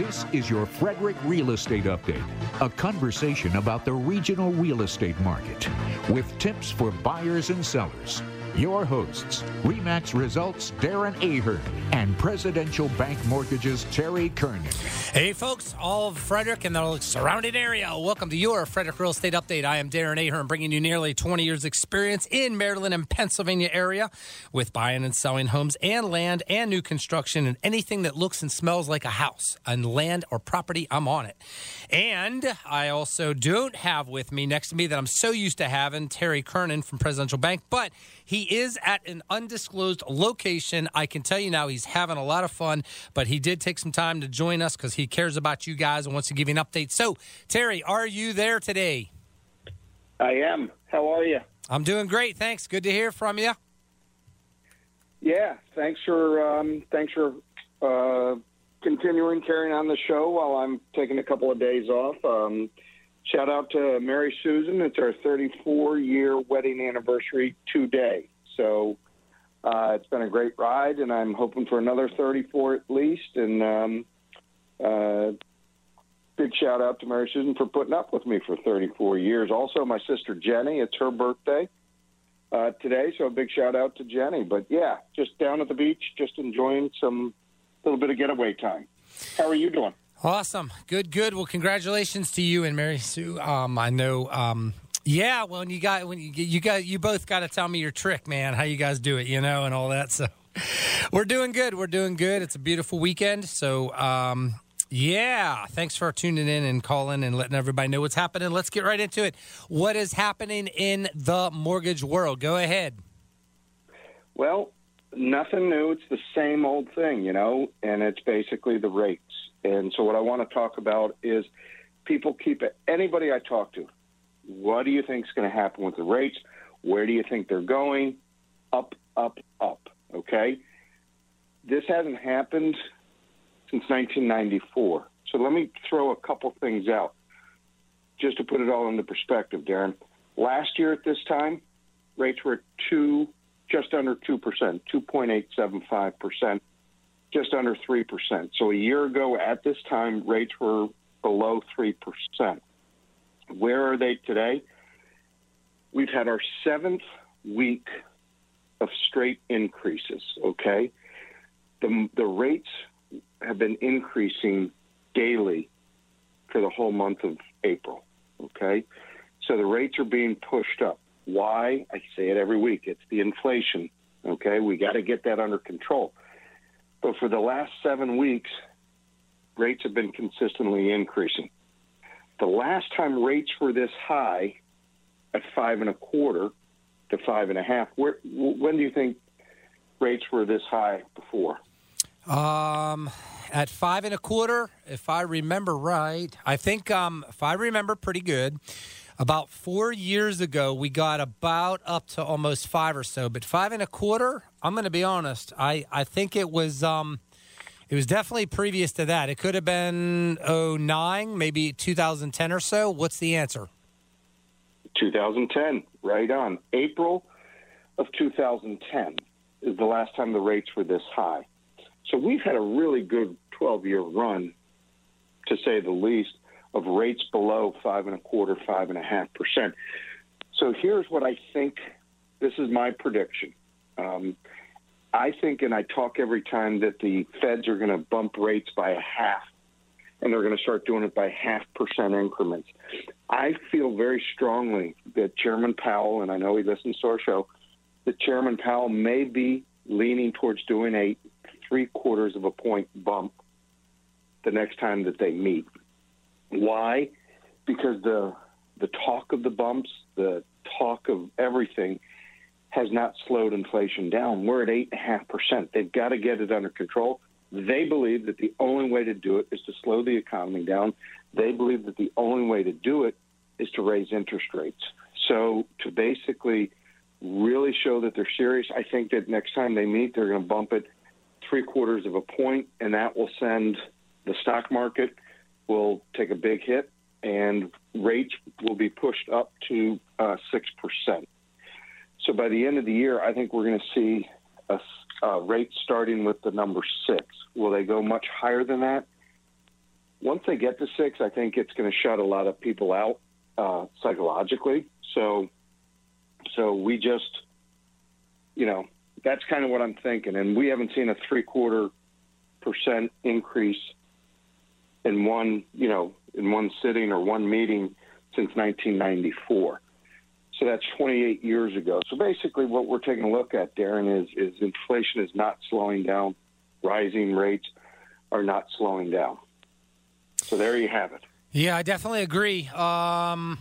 This is your Frederick Real Estate Update, a conversation about the regional real estate market with tips for buyers and sellers. Your hosts, REMAX Results Darren Ahern and Presidential Bank Mortgages Terry Kernan. Hey, folks, all of Frederick and the surrounding area. Welcome to your Frederick Real Estate Update. I am Darren Ahern, bringing you nearly 20 years' experience in Maryland and Pennsylvania area with buying and selling homes and land and new construction and anything that looks and smells like a house and land or property. I'm on it. And I also don't have with me next to me that I'm so used to having Terry Kernan from Presidential Bank, but he is at an undisclosed location. I can tell you now he's having a lot of fun, but he did take some time to join us because he cares about you guys and wants to give you an update. So, Terry, are you there today? I am. How are you? I'm doing great. Thanks. Good to hear from you. Yeah. Thanks for um, thanks for uh, continuing carrying on the show while I'm taking a couple of days off. Um, shout out to Mary Susan. It's our 34 year wedding anniversary today. So uh, it's been a great ride, and I'm hoping for another 34 at least. And um, uh, big shout out to Mary Susan for putting up with me for 34 years. Also, my sister Jenny, it's her birthday uh, today, so a big shout out to Jenny. But yeah, just down at the beach, just enjoying some little bit of getaway time. How are you doing? Awesome. Good, good. Well, congratulations to you and Mary Sue. Um, I know. Um, yeah, well, you got when you, you got you both got to tell me your trick, man. How you guys do it, you know, and all that. So we're doing good. We're doing good. It's a beautiful weekend. So um, yeah, thanks for tuning in and calling and letting everybody know what's happening. Let's get right into it. What is happening in the mortgage world? Go ahead. Well, nothing new. It's the same old thing, you know, and it's basically the rates. And so, what I want to talk about is people keep it. Anybody I talk to, what do you think is going to happen with the rates? Where do you think they're going? Up, up, up. Okay. This hasn't happened since 1994. So let me throw a couple things out just to put it all into perspective, Darren. Last year at this time, rates were two, just under 2%, 2.875%, just under 3%. So a year ago at this time, rates were below 3%. Where are they today? We've had our seventh week of straight increases, okay? The, the rates have been increasing daily for the whole month of April, okay? So the rates are being pushed up. Why? I say it every week. It's the inflation, okay? We got to get that under control. But for the last seven weeks, rates have been consistently increasing. The last time rates were this high at five and a quarter to five and a half, where, when do you think rates were this high before? Um, at five and a quarter, if I remember right, I think um, if I remember pretty good, about four years ago we got about up to almost five or so. But five and a quarter, I'm going to be honest, I I think it was um, it was definitely previous to that. It could have been 09, maybe 2010 or so. What's the answer? 2010, right on. April of 2010 is the last time the rates were this high. So we've had a really good 12 year run, to say the least, of rates below five and a quarter, five and a half percent. So here's what I think. This is my prediction. Um, I think, and I talk every time that the feds are going to bump rates by a half, and they're going to start doing it by half percent increments. I feel very strongly that Chairman Powell, and I know he listens to our show, that Chairman Powell may be leaning towards doing a three quarters of a point bump the next time that they meet. Why? Because the the talk of the bumps, the talk of everything has not slowed inflation down. We're at eight and a half percent. They've got to get it under control. They believe that the only way to do it is to slow the economy down. They believe that the only way to do it is to raise interest rates. So to basically really show that they're serious, I think that next time they meet, they're going to bump it three quarters of a point, and that will send the stock market will take a big hit, and rates will be pushed up to uh, six uh, percent. So by the end of the year, I think we're going to see a, a rate starting with the number six. Will they go much higher than that? once they get to six, I think it's going to shut a lot of people out uh, psychologically. So, so we just, you know, that's kind of what I'm thinking. And we haven't seen a three quarter percent increase in one, you know, in one sitting or one meeting since 1994. So that's 28 years ago. So basically, what we're taking a look at, Darren, is is inflation is not slowing down, rising rates are not slowing down. So there you have it. Yeah, I definitely agree. Um,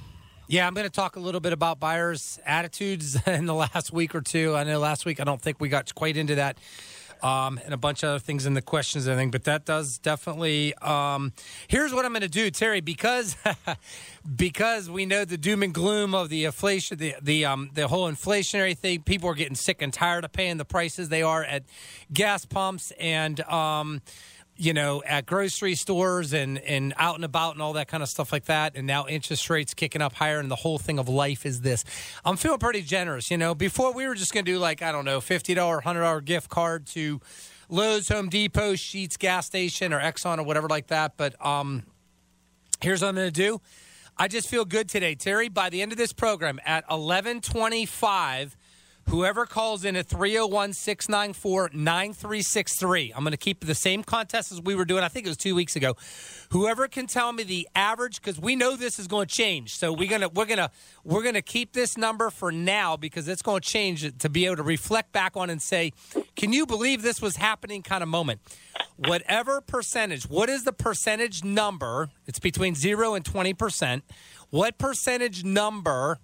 yeah, I'm going to talk a little bit about buyers' attitudes in the last week or two. I know last week I don't think we got quite into that um, and a bunch of other things in the questions and everything. But that does definitely. Um, here's what I'm going to do, Terry, because because we know the doom and gloom of the inflation, the the um, the whole inflationary thing. People are getting sick and tired of paying the prices they are at gas pumps and. Um, you know, at grocery stores and, and out and about and all that kind of stuff like that. And now interest rates kicking up higher, and the whole thing of life is this. I'm feeling pretty generous. You know, before we were just going to do like, I don't know, $50, $100 gift card to Lowe's, Home Depot, Sheetz, gas station, or Exxon, or whatever like that. But um, here's what I'm going to do. I just feel good today, Terry. By the end of this program at 1125, Whoever calls in at 301 694 9363, I'm going to keep the same contest as we were doing, I think it was two weeks ago. Whoever can tell me the average, because we know this is going to change. So we're going to, we're going to, we're going to keep this number for now because it's going to change to be able to reflect back on and say, can you believe this was happening kind of moment? Whatever percentage, what is the percentage number? It's between zero and 20%. What percentage number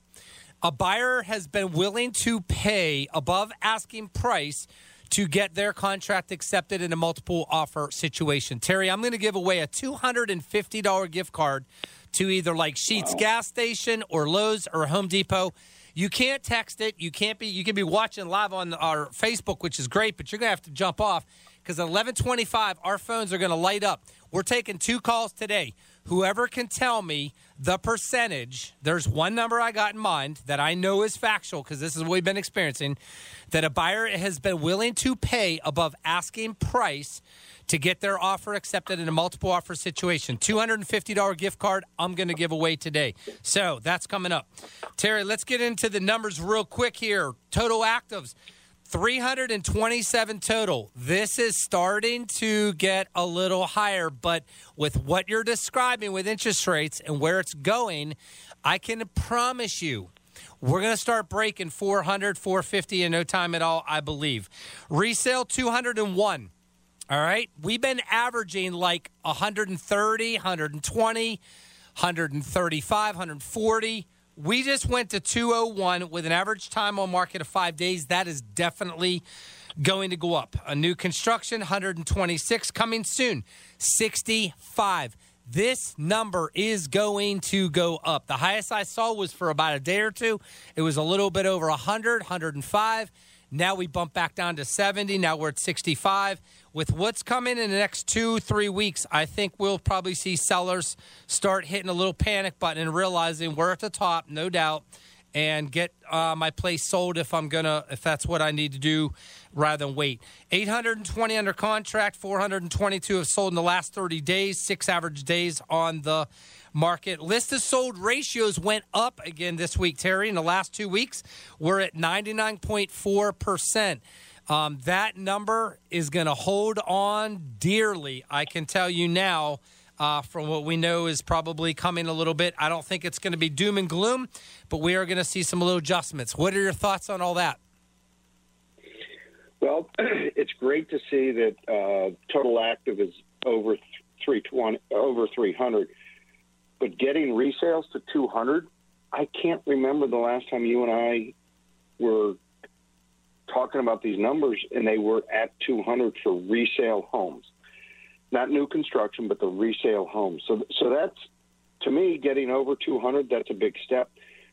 a buyer has been willing to pay above asking price to get their contract accepted in a multiple offer situation. Terry, I'm going to give away a $250 gift card to either like Sheetz wow. gas station or Lowe's or Home Depot. You can't text it. You can't be. You can be watching live on our Facebook, which is great, but you're gonna have to jump off because at 11:25 our phones are gonna light up. We're taking two calls today. Whoever can tell me the percentage, there's one number I got in mind that I know is factual because this is what we've been experiencing that a buyer has been willing to pay above asking price to get their offer accepted in a multiple offer situation. $250 gift card I'm going to give away today. So that's coming up. Terry, let's get into the numbers real quick here. Total actives 327 total. This is starting to get a little higher, but with what you're describing with interest rates and where it's going, I can promise you we're going to start breaking 400, 450 in no time at all, I believe. Resale 201. All right. We've been averaging like 130, 120, 135, 140. We just went to 201 with an average time on market of five days. That is definitely going to go up. A new construction, 126 coming soon, 65. This number is going to go up. The highest I saw was for about a day or two. It was a little bit over 100, 105. Now we bump back down to 70. Now we're at 65 with what's coming in the next two, three weeks, I think we'll probably see sellers start hitting a little panic button and realizing we're at the top, no doubt, and get uh, my place sold if I'm gonna, if that's what I need to do, rather than wait. 820 under contract, 422 have sold in the last 30 days, six average days on the market. List of sold ratios went up again this week, Terry. In the last two weeks, we're at 99.4 percent. Um, that number is going to hold on dearly. I can tell you now. Uh, from what we know is probably coming a little bit. I don't think it's going to be doom and gloom, but we are going to see some little adjustments. What are your thoughts on all that? Well, it's great to see that uh, total active is over 320, over 300, but getting resales to 200, I can't remember the last time you and I were talking about these numbers, and they were at 200 for resale homes, not new construction, but the resale homes. So, so that's to me getting over 200. That's a big step.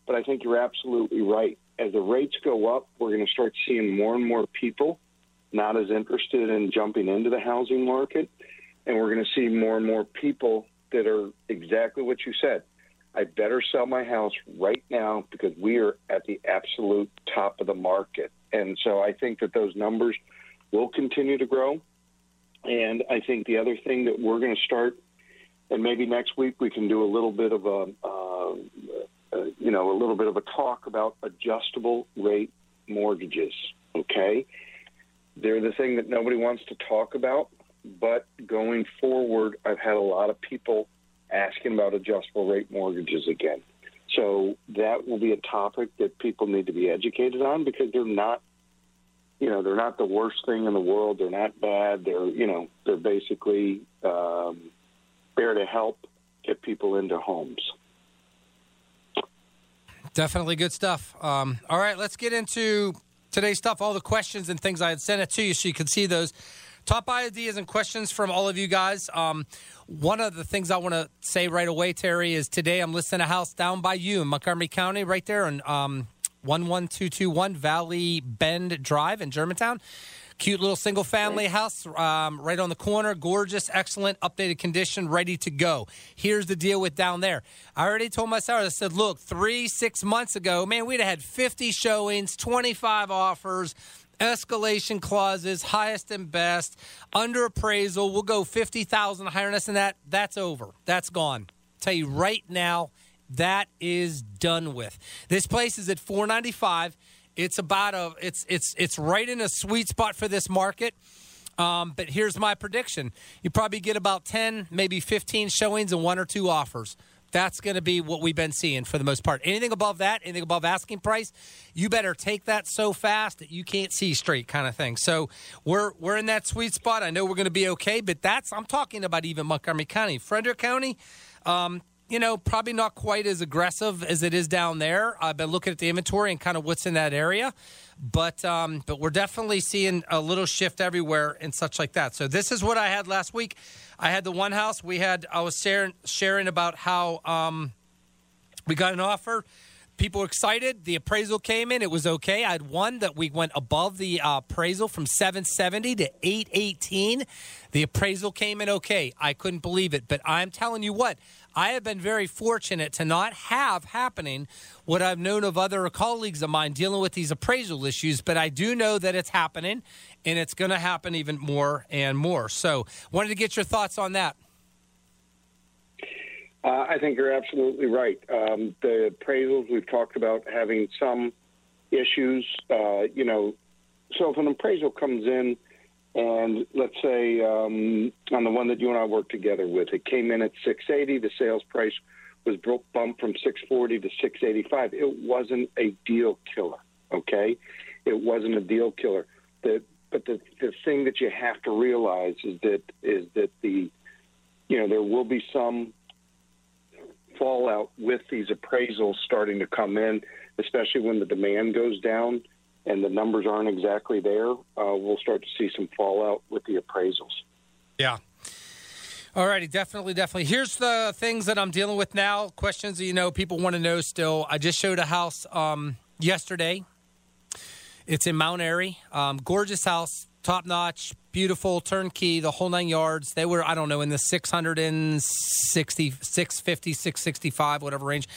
But I think you're absolutely right. As the rates go up, we're going to start seeing more and more people not as interested in jumping into the housing market, and we're going to see more and more people that are exactly what you said. I better sell my house right now because we are at the absolute top of the market. And so I think that those numbers will continue to grow. And I think the other thing that we're going to start and maybe next week we can do a little bit of a, uh, uh, you know, a little bit of a talk about adjustable rate mortgages. Okay, they're the thing that nobody wants to talk about, but going forward, I've had a lot of people asking about adjustable rate mortgages again. So that will be a topic that people need to be educated on because they're not, you know, they're not the worst thing in the world. They're not bad. They're, you know, they're basically um, there to help get people into homes. Definitely good stuff. Um, all right, let's get into today's stuff. All the questions and things I had sent it to you so you can see those. Top ideas and questions from all of you guys. Um, one of the things I want to say right away, Terry, is today I'm listing a house down by you in Montgomery County, right there on um, 11221 Valley Bend Drive in Germantown. Cute little single family house um, right on the corner. Gorgeous, excellent, updated condition, ready to go. Here's the deal with down there. I already told my sellers, I said, look, three, six months ago, man, we'd have had 50 showings, 25 offers escalation clauses, highest and best, under appraisal. We'll go 50,000 higher than that. That's over. That's gone. tell you right now, that is done with. This place is at 495. It's about a it's it's it's right in a sweet spot for this market. Um, but here's my prediction: you probably get about 10, maybe 15 showings and one or two offers. That's going to be what we've been seeing for the most part. Anything above that, anything above asking price, you better take that so fast that you can't see straight, kind of thing. So we're we're in that sweet spot. I know we're going to be okay, but that's I'm talking about even Montgomery County, Frederick County. Um, you know, probably not quite as aggressive as it is down there. I've been looking at the inventory and kind of what's in that area, but um, but we're definitely seeing a little shift everywhere and such like that. So this is what I had last week. I had the one house we had. I was sharing sharing about how um, we got an offer. People were excited. The appraisal came in. It was okay. I had one that we went above the uh, appraisal from 770 to 818. The appraisal came in okay. I couldn't believe it. But I'm telling you what, I have been very fortunate to not have happening what I've known of other colleagues of mine dealing with these appraisal issues, but I do know that it's happening and it's going to happen even more and more. So, wanted to get your thoughts on that. Uh, I think you're absolutely right. Um, the appraisals we've talked about having some issues. Uh, you know, so if an appraisal comes in, and let's say um, on the one that you and I worked together with, it came in at 680. The sales price was bumped from 640 to 685. It wasn't a deal killer. Okay, it wasn't a deal killer. The but the the thing that you have to realize is that is that the you know there will be some fallout with these appraisals starting to come in, especially when the demand goes down and the numbers aren't exactly there. Uh, we'll start to see some fallout with the appraisals. Yeah. All righty, definitely, definitely. Here's the things that I'm dealing with now. Questions that you know people want to know still. I just showed a house um, yesterday it's in Mount Airy. Um, gorgeous house, top notch, beautiful, turnkey, the whole nine yards. They were, I don't know, in the 660, 650, 665, whatever range.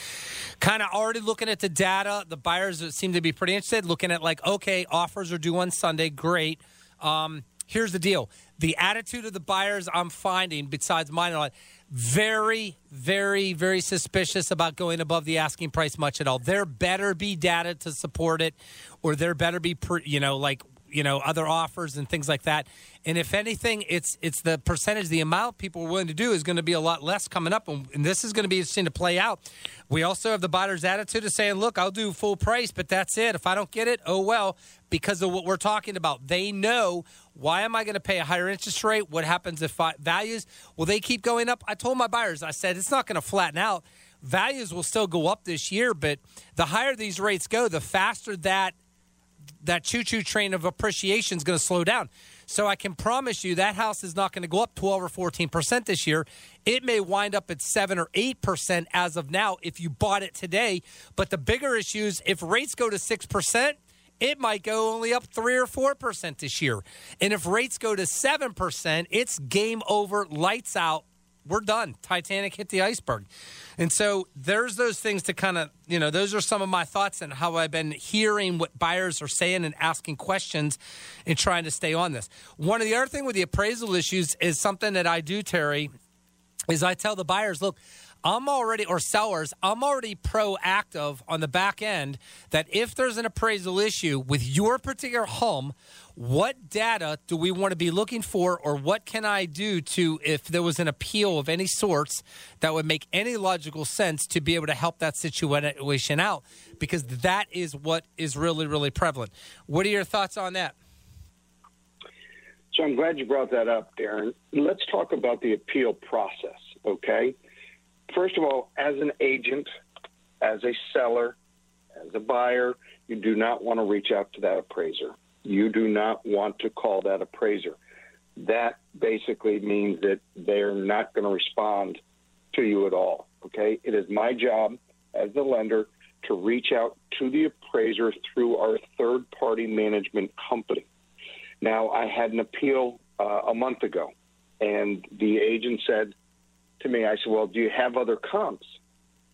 Kind of already looking at the data. The buyers seem to be pretty interested, looking at like, okay, offers are due on Sunday. Great. Um, here's the deal the attitude of the buyers I'm finding, besides mine, very, very, very suspicious about going above the asking price much at all. There better be data to support it, or there better be, you know, like you know other offers and things like that. And if anything, it's it's the percentage, the amount people are willing to do is going to be a lot less coming up, and, and this is going to be interesting to play out. We also have the buyer's attitude of saying, "Look, I'll do full price, but that's it. If I don't get it, oh well." Because of what we're talking about, they know why am I going to pay a higher interest rate? What happens if values? Will they keep going up? I told my buyers, I said it's not going to flatten out values will still go up this year, but the higher these rates go, the faster that that choo-choo train of appreciation is going to slow down. So I can promise you that house is not going to go up 12 or 14 percent this year. It may wind up at seven or eight percent as of now if you bought it today. But the bigger issue is if rates go to six percent, it might go only up three or four percent this year. And if rates go to seven percent, it's game over, lights out we're done. Titanic hit the iceberg. And so there's those things to kind of, you know, those are some of my thoughts and how I've been hearing what buyers are saying and asking questions and trying to stay on this. One of the other thing with the appraisal issues is something that I do, Terry, is I tell the buyers, look, I'm already, or sellers, I'm already proactive on the back end that if there's an appraisal issue with your particular home, what data do we want to be looking for, or what can I do to, if there was an appeal of any sorts that would make any logical sense to be able to help that situation out? Because that is what is really, really prevalent. What are your thoughts on that? So I'm glad you brought that up, Darren. Let's talk about the appeal process, okay? First of all, as an agent, as a seller, as a buyer, you do not want to reach out to that appraiser. You do not want to call that appraiser. That basically means that they're not going to respond to you at all. Okay? It is my job as the lender to reach out to the appraiser through our third party management company. Now, I had an appeal uh, a month ago, and the agent said to me, I said, Well, do you have other comps?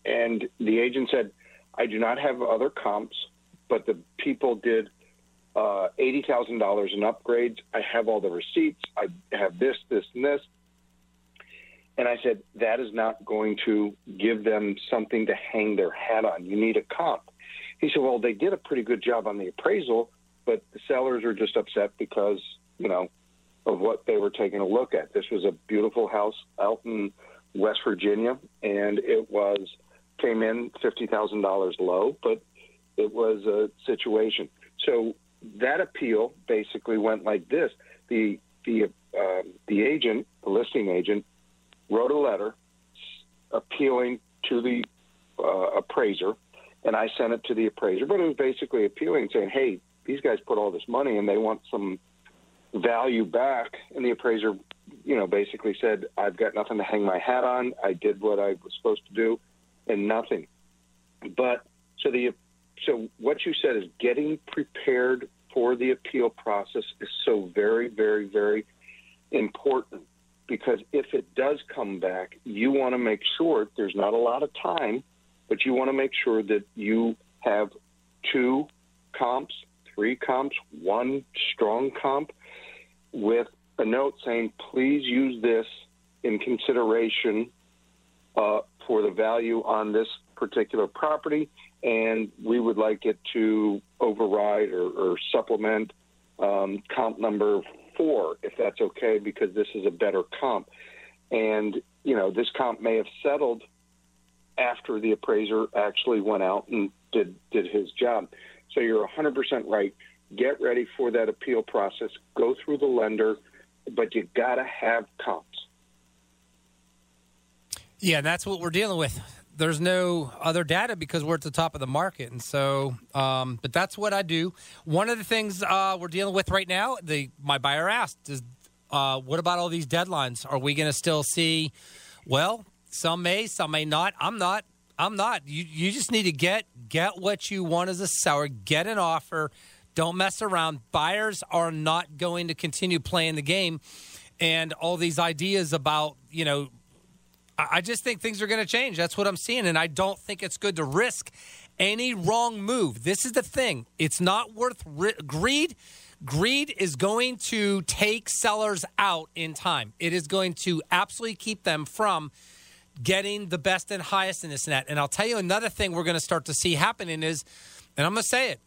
And the agent said, I do not have other comps, but the people did uh, $80,000 in upgrades. I have all the receipts. I have this, this, and this. And I said, that is not going to give them something to hang their hat on. You need a comp. He said, well, they did a pretty good job on the appraisal, but the sellers are just upset because, you know, of what they were taking a look at. This was a beautiful house out in West Virginia, and it was came in $50,000 low, but it was a situation. So that appeal basically went like this: the the uh, the agent, the listing agent, wrote a letter appealing to the uh, appraiser, and I sent it to the appraiser. But it was basically appealing, saying, "Hey, these guys put all this money, and they want some value back." And the appraiser, you know, basically said, "I've got nothing to hang my hat on. I did what I was supposed to do, and nothing." But so the so what you said is getting prepared for the appeal process is so very, very, very important because if it does come back, you want to make sure there's not a lot of time, but you want to make sure that you have two comps, three comps, one strong comp with a note saying, please use this in consideration uh, for the value on this particular property and we would like it to override or, or supplement um, comp number four, if that's okay, because this is a better comp. And, you know, this comp may have settled after the appraiser actually went out and did, did his job. So you're 100% right. Get ready for that appeal process. Go through the lender, but you got to have comps. Yeah, that's what we're dealing with there's no other data because we're at the top of the market, and so. Um, but that's what I do. One of the things uh, we're dealing with right now, the my buyer asked, is uh, what about all these deadlines? Are we going to still see? Well, some may, some may not. I'm not. I'm not. You you just need to get get what you want as a seller. Get an offer. Don't mess around. Buyers are not going to continue playing the game, and all these ideas about you know I just think things are going to change. That's what I'm seeing. And I don't think it's good to risk any wrong move. This is the thing it's not worth ri- greed. Greed is going to take sellers out in time. It is going to absolutely keep them from getting the best and highest in this net. And I'll tell you another thing we're going to start to see happening is, and I'm going to say it,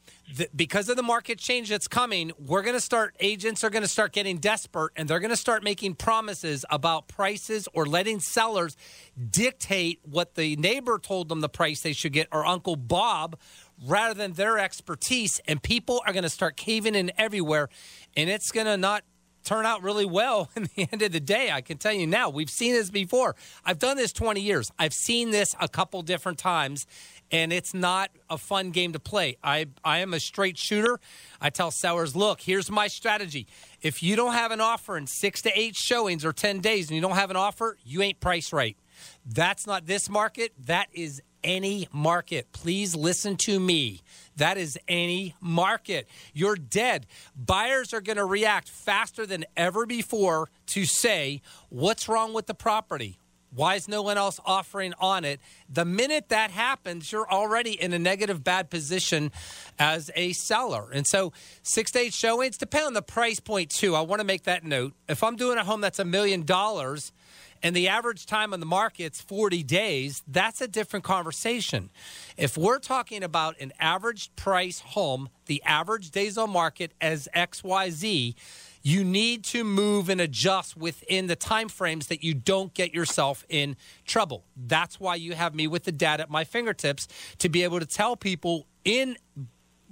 because of the market change that's coming, we're going to start, agents are going to start getting desperate and they're going to start making promises about prices or letting sellers dictate what the neighbor told them the price they should get or Uncle Bob rather than their expertise. And people are going to start caving in everywhere. And it's going to not turn out really well in the end of the day. I can tell you now, we've seen this before. I've done this 20 years. I've seen this a couple different times and it's not a fun game to play. I I am a straight shooter. I tell sellers, look, here's my strategy. If you don't have an offer in six to eight showings or ten days, and you don't have an offer, you ain't price right. That's not this market. That is any market. Please listen to me. That is any market. You're dead. Buyers are going to react faster than ever before to say, what's wrong with the property? Why is no one else offering on it? The minute that happens, you're already in a negative, bad position as a seller. And so, six to eight showings depend on the price point too. I want to make that note. If I'm doing a home that's a million dollars and the average time on the market's 40 days, that's a different conversation. If we're talking about an average price home, the average days on market as XYZ, you need to move and adjust within the time frames that you don't get yourself in trouble. That's why you have me with the data at my fingertips to be able to tell people in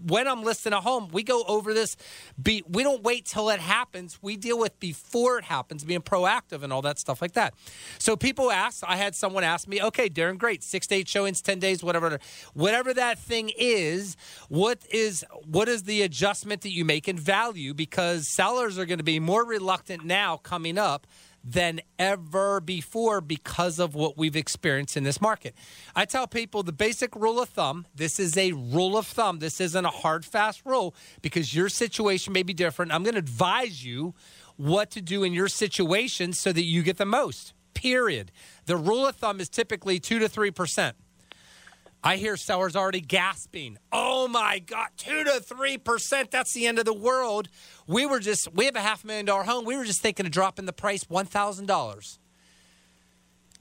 when I'm listing a home, we go over this. Be, we don't wait till it happens. We deal with before it happens, being proactive and all that stuff like that. So people ask. I had someone ask me, "Okay, Darren, great, six to eight showings, ten days, whatever, whatever that thing is. What is what is the adjustment that you make in value? Because sellers are going to be more reluctant now coming up." Than ever before because of what we've experienced in this market. I tell people the basic rule of thumb this is a rule of thumb. This isn't a hard, fast rule because your situation may be different. I'm going to advise you what to do in your situation so that you get the most, period. The rule of thumb is typically 2 to 3%. I hear sellers already gasping. Oh my God, two to three percent. That's the end of the world. We were just we have a half million dollar home. We were just thinking of dropping the price one thousand dollars.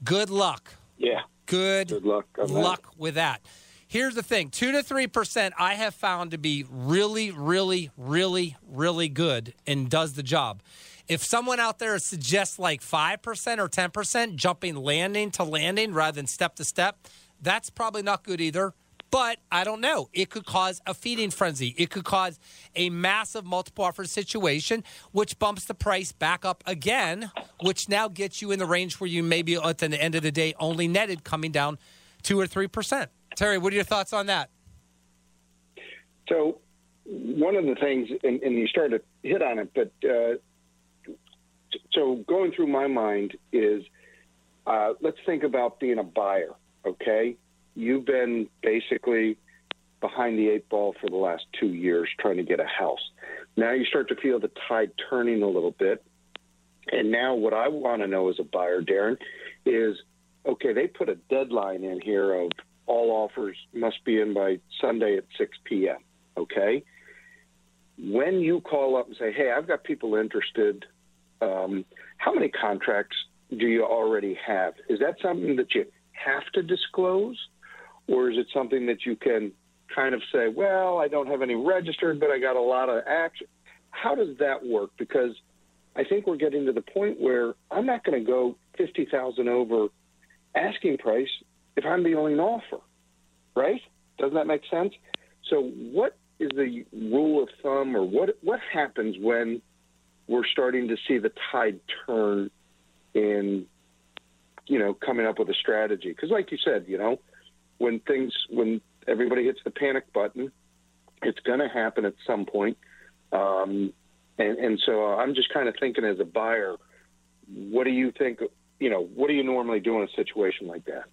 Good luck. Yeah. Good, Good luck. luck with that. Here's the thing: two to three percent. I have found to be really, really, really, really good and does the job. If someone out there suggests like five percent or ten percent, jumping landing to landing rather than step to step that's probably not good either. But I don't know. It could cause a feeding frenzy. It could cause a massive multiple offer situation, which bumps the price back up again, which now gets you in the range where you maybe at the end of the day only netted coming down two or three percent. Terry, what are your thoughts on that? So, one of the things, and, and you started to hit on it, but uh, so going through my mind is uh, let's think about being a buyer okay? You've been basically behind the eight ball for the last two years trying to get a house. Now you start to feel the tide turning a little bit. And now what I want to know as a buyer, Darren, is okay, they put a deadline in here of all offers must be in by Sunday at 6 p.m., okay? When you call up and say, hey, I've got people interested, um, how many contracts do you already have? Is that something that you have to disclose, or is it something that you can kind of say, well, I don't have any registered, but I got a lot of action? How does that work? Because I think we're getting to the point where I'm not going to go 50,000 over asking price if I'm the only offer, right? Doesn't that make sense? So what is the rule of thumb or what what happens when we're starting to see the tide turn in you know, coming up with a strategy. Because, like you said, you know, when things, when everybody hits the panic button, it's going to happen at some point. Um, and, and so I'm just kind of thinking as a buyer, what do you think? You know, what do you normally do in a situation like that?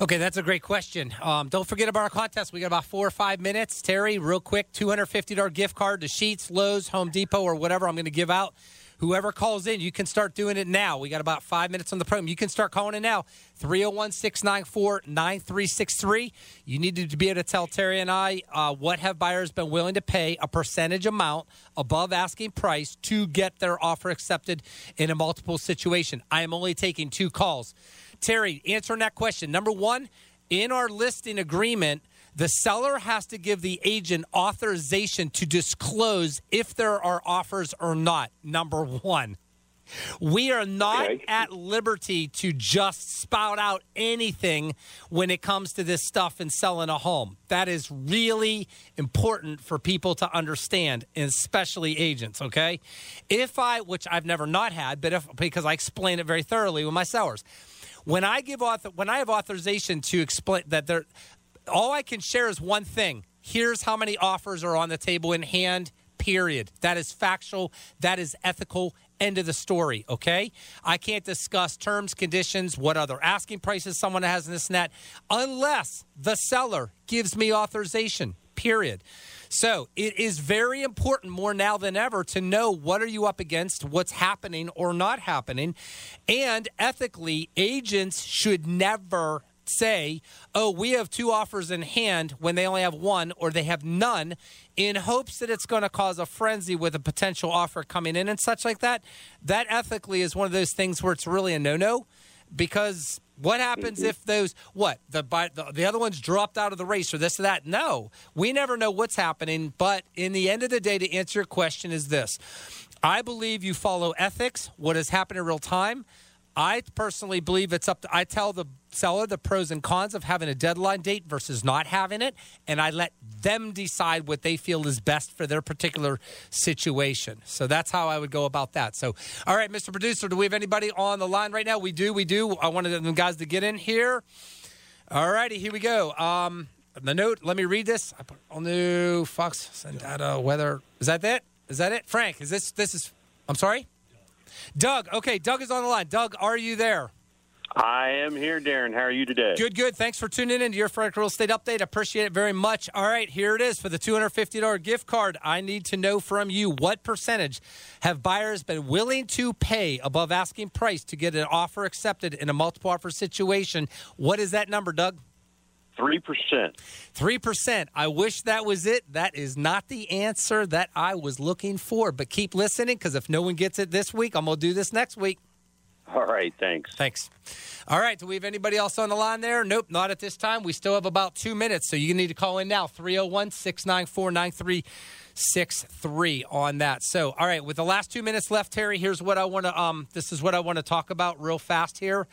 Okay, that's a great question. Um, don't forget about our contest. We got about four or five minutes. Terry, real quick, $250 gift card to Sheetz, Lowe's, Home Depot, or whatever I'm going to give out. Whoever calls in, you can start doing it now. We got about five minutes on the program. You can start calling in now. 301 694 9363. You need to be able to tell Terry and I uh, what have buyers been willing to pay a percentage amount above asking price to get their offer accepted in a multiple situation. I am only taking two calls. Terry, answering that question. Number one, in our listing agreement, the seller has to give the agent authorization to disclose if there are offers or not. Number one. We are not okay. at liberty to just spout out anything when it comes to this stuff and selling a home. That is really important for people to understand, especially agents, okay? If I, which I've never not had, but if because I explain it very thoroughly with my sellers. When I give author, when I have authorization to explain that there all I can share is one thing. Here's how many offers are on the table in hand, period. That is factual, that is ethical. End of the story, okay? I can't discuss terms, conditions, what other asking prices someone has in this net, unless the seller gives me authorization, period. So it is very important more now than ever to know what are you up against, what's happening or not happening. And ethically, agents should never say, oh, we have two offers in hand when they only have one or they have none in hopes that it's going to cause a frenzy with a potential offer coming in and such like that. That ethically is one of those things where it's really a no no because what happens mm-hmm. if those what the, the the other ones dropped out of the race or this or that? No, we never know what's happening. But in the end of the day, to answer your question, is this: I believe you follow ethics, what has happened in real time. I personally believe it's up to, I tell the seller the pros and cons of having a deadline date versus not having it, and I let them decide what they feel is best for their particular situation. So that's how I would go about that. So, all right, Mr. Producer, do we have anybody on the line right now? We do, we do. I wanted them guys to get in here. All righty, here we go. Um, the note, let me read this. I put on new Fox, send data, weather. Is that it? Is that it? Frank, is this, this is, I'm sorry? Doug, okay, Doug is on the line. Doug, are you there? I am here, Darren. How are you today? Good, good. Thanks for tuning in to your Frederick Real Estate Update. Appreciate it very much. All right, here it is for the $250 gift card. I need to know from you what percentage have buyers been willing to pay above asking price to get an offer accepted in a multiple offer situation? What is that number, Doug? 3%. 3%. I wish that was it. That is not the answer that I was looking for. But keep listening because if no one gets it this week, I'm going to do this next week. All right, thanks. Thanks. All right, do we have anybody else on the line there? Nope, not at this time. We still have about two minutes, so you need to call in now 301 694 9363 on that. So, all right, with the last two minutes left, Terry, here's what I want to, um, this is what I want to talk about real fast here.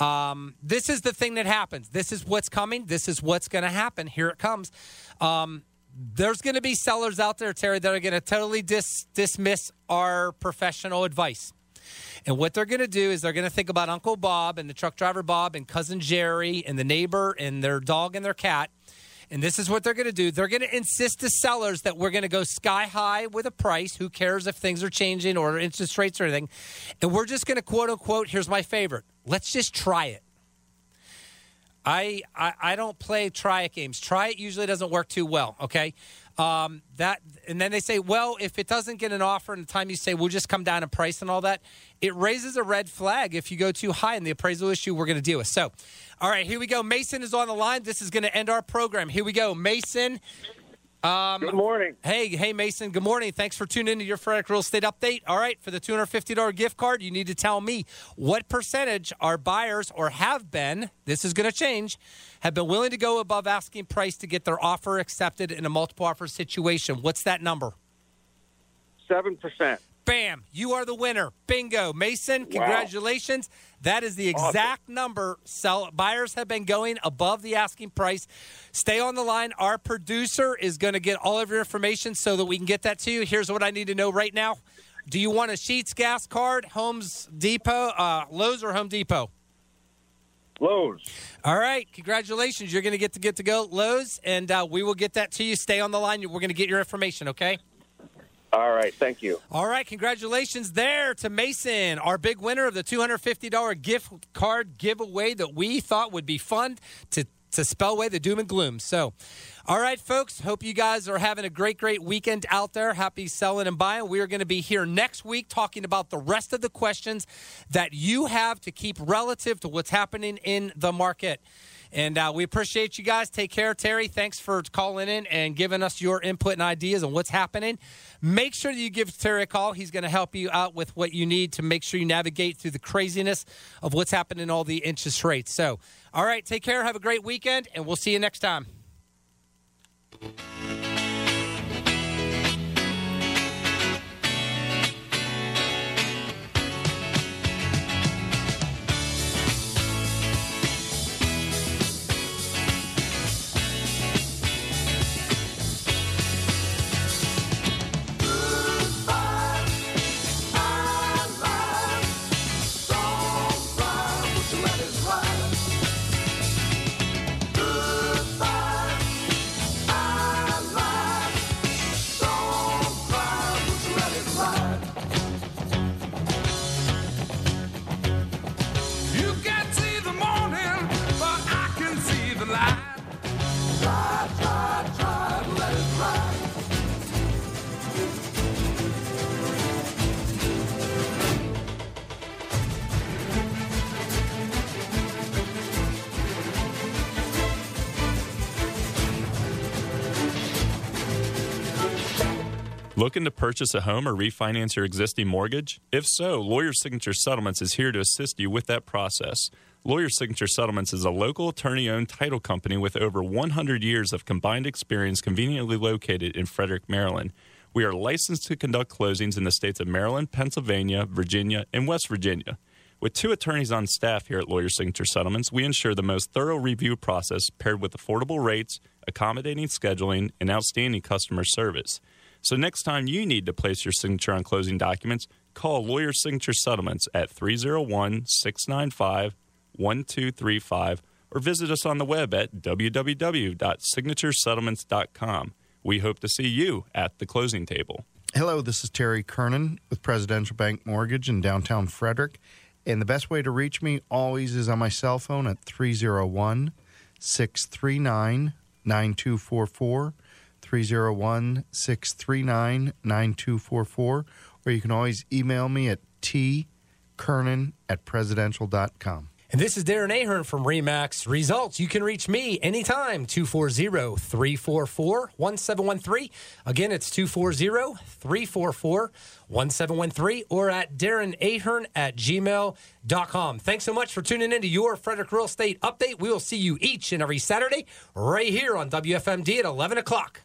Um, this is the thing that happens. This is what's coming. This is what's going to happen. Here it comes. Um, there's going to be sellers out there, Terry, that are going to totally dis- dismiss our professional advice. And what they're going to do is they're going to think about Uncle Bob and the truck driver Bob and cousin Jerry and the neighbor and their dog and their cat. And this is what they're going to do. They're going to insist to sellers that we're going to go sky high with a price. Who cares if things are changing or interest rates or anything? And we're just going to quote unquote, here's my favorite. Let's just try it. I, I, I don't play try it games. Try it usually doesn't work too well. Okay, um, that and then they say, well, if it doesn't get an offer in the time you say we'll just come down in price and all that, it raises a red flag if you go too high in the appraisal issue we're going to deal with. So, all right, here we go. Mason is on the line. This is going to end our program. Here we go, Mason. Um, good morning. Hey, hey, Mason. Good morning. Thanks for tuning into your Frederick Real Estate Update. All right, for the two hundred fifty dollar gift card, you need to tell me what percentage are buyers or have been. This is going to change. Have been willing to go above asking price to get their offer accepted in a multiple offer situation. What's that number? Seven percent. Bam! You are the winner. Bingo, Mason. Congratulations. Wow. That is the exact awesome. number. Sell buyers have been going above the asking price. Stay on the line. Our producer is going to get all of your information so that we can get that to you. Here's what I need to know right now. Do you want a Sheetz gas card, Homes Depot, uh, Lowe's, or Home Depot? Lowe's. All right, congratulations! You're going to get to get to go Lowe's, and uh, we will get that to you. Stay on the line. We're going to get your information. Okay. All right, thank you. All right, congratulations there to Mason, our big winner of the $250 gift card giveaway that we thought would be fun to to spell away the doom and gloom. So, all right, folks, hope you guys are having a great, great weekend out there. Happy selling and buying. We are going to be here next week talking about the rest of the questions that you have to keep relative to what's happening in the market. And uh, we appreciate you guys. Take care, Terry. Thanks for calling in and giving us your input and ideas on what's happening. Make sure that you give Terry a call. He's going to help you out with what you need to make sure you navigate through the craziness of what's happening in all the interest rates. So, all right, take care. Have a great weekend, and we'll see you next time. Looking to purchase a home or refinance your existing mortgage? If so, Lawyer Signature Settlements is here to assist you with that process. Lawyer Signature Settlements is a local attorney owned title company with over 100 years of combined experience conveniently located in Frederick, Maryland. We are licensed to conduct closings in the states of Maryland, Pennsylvania, Virginia, and West Virginia. With two attorneys on staff here at Lawyer Signature Settlements, we ensure the most thorough review process paired with affordable rates, accommodating scheduling, and outstanding customer service. So next time you need to place your signature on closing documents, call Lawyer Signature Settlements at 301 695 1235 or visit us on the web at www.signaturesettlements.com. We hope to see you at the closing table. Hello, this is Terry Kernan with Presidential Bank Mortgage in downtown Frederick. And the best way to reach me always is on my cell phone at 301 639 9244. 301 639 9244. Or you can always email me at tkernan at presidential.com. And this is Darren Ahern from Remax Results. You can reach me anytime, 240 344 1713. Again, it's 240 344 1713 or at Darren Ahern at gmail.com. Thanks so much for tuning in to your Frederick Real Estate Update. We will see you each and every Saturday right here on WFMD at 11 o'clock.